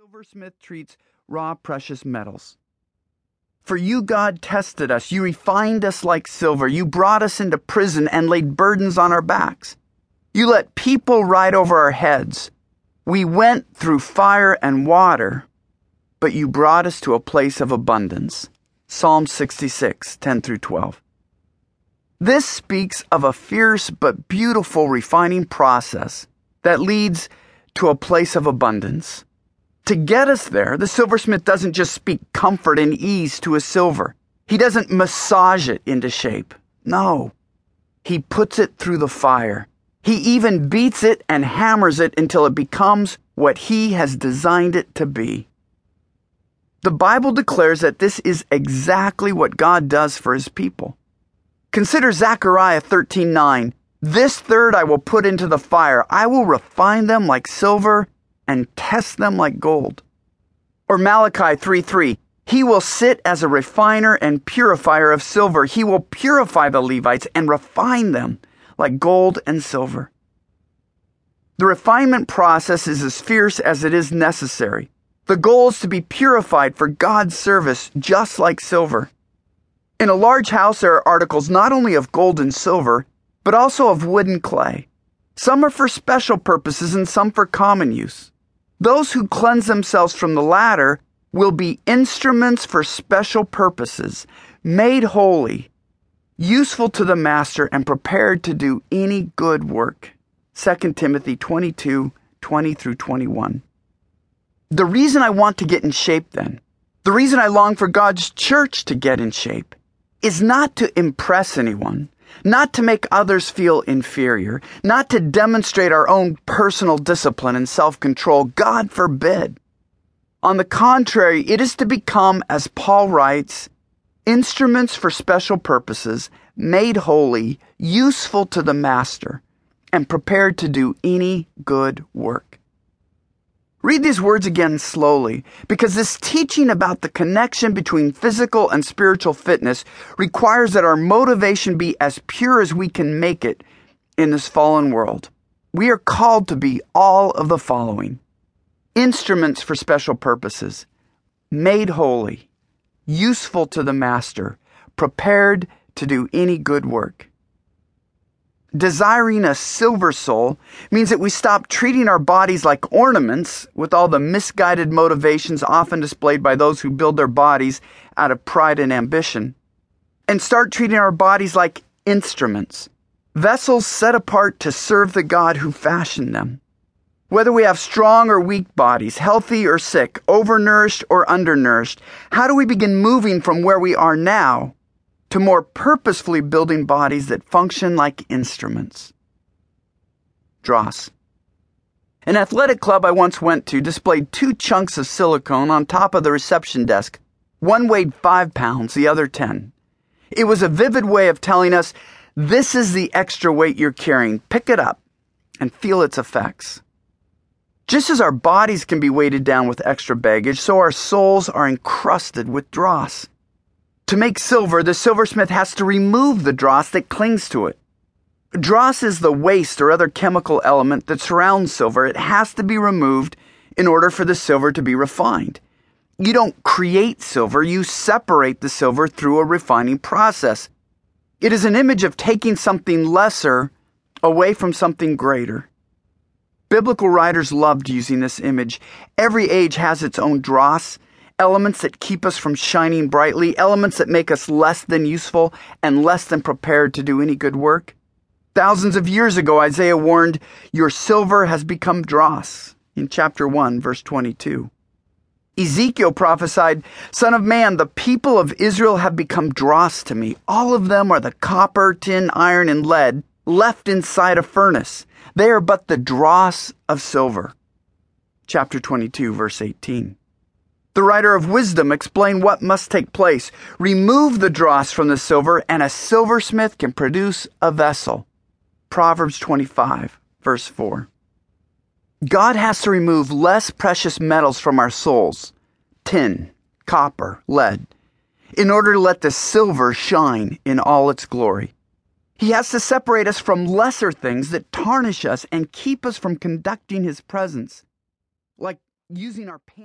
silversmith treats raw precious metals. For you, God, tested us. You refined us like silver. You brought us into prison and laid burdens on our backs. You let people ride over our heads. We went through fire and water, but you brought us to a place of abundance. Psalm 66, 10 through 12. This speaks of a fierce but beautiful refining process that leads to a place of abundance. To get us there, the silversmith doesn't just speak comfort and ease to his silver. He doesn't massage it into shape. No. He puts it through the fire. He even beats it and hammers it until it becomes what he has designed it to be. The Bible declares that this is exactly what God does for his people. Consider Zechariah 13:9. This third I will put into the fire. I will refine them like silver and test them like gold. Or Malachi 3 3. He will sit as a refiner and purifier of silver. He will purify the Levites and refine them like gold and silver. The refinement process is as fierce as it is necessary. The goal is to be purified for God's service, just like silver. In a large house, there are articles not only of gold and silver, but also of wood and clay. Some are for special purposes and some for common use. Those who cleanse themselves from the latter will be instruments for special purposes, made holy, useful to the master, and prepared to do any good work. 2 Timothy 22 20 through 21. The reason I want to get in shape, then, the reason I long for God's church to get in shape, is not to impress anyone not to make others feel inferior, not to demonstrate our own personal discipline and self control. God forbid. On the contrary, it is to become, as Paul writes, instruments for special purposes, made holy, useful to the master, and prepared to do any good work. Read these words again slowly, because this teaching about the connection between physical and spiritual fitness requires that our motivation be as pure as we can make it in this fallen world. We are called to be all of the following instruments for special purposes, made holy, useful to the master, prepared to do any good work. Desiring a silver soul means that we stop treating our bodies like ornaments with all the misguided motivations often displayed by those who build their bodies out of pride and ambition, and start treating our bodies like instruments, vessels set apart to serve the God who fashioned them. Whether we have strong or weak bodies, healthy or sick, overnourished or undernourished, how do we begin moving from where we are now to more purposefully building bodies that function like instruments. Dross. An athletic club I once went to displayed two chunks of silicone on top of the reception desk. One weighed five pounds, the other ten. It was a vivid way of telling us this is the extra weight you're carrying. Pick it up and feel its effects. Just as our bodies can be weighted down with extra baggage, so our souls are encrusted with dross. To make silver, the silversmith has to remove the dross that clings to it. Dross is the waste or other chemical element that surrounds silver. It has to be removed in order for the silver to be refined. You don't create silver, you separate the silver through a refining process. It is an image of taking something lesser away from something greater. Biblical writers loved using this image. Every age has its own dross elements that keep us from shining brightly, elements that make us less than useful and less than prepared to do any good work. Thousands of years ago, Isaiah warned, Your silver has become dross, in chapter 1, verse 22. Ezekiel prophesied, Son of man, the people of Israel have become dross to me. All of them are the copper, tin, iron, and lead left inside a furnace. They are but the dross of silver. Chapter 22, verse 18. The writer of wisdom explained what must take place. Remove the dross from the silver, and a silversmith can produce a vessel. Proverbs 25, verse 4. God has to remove less precious metals from our souls tin, copper, lead in order to let the silver shine in all its glory. He has to separate us from lesser things that tarnish us and keep us from conducting His presence, like using our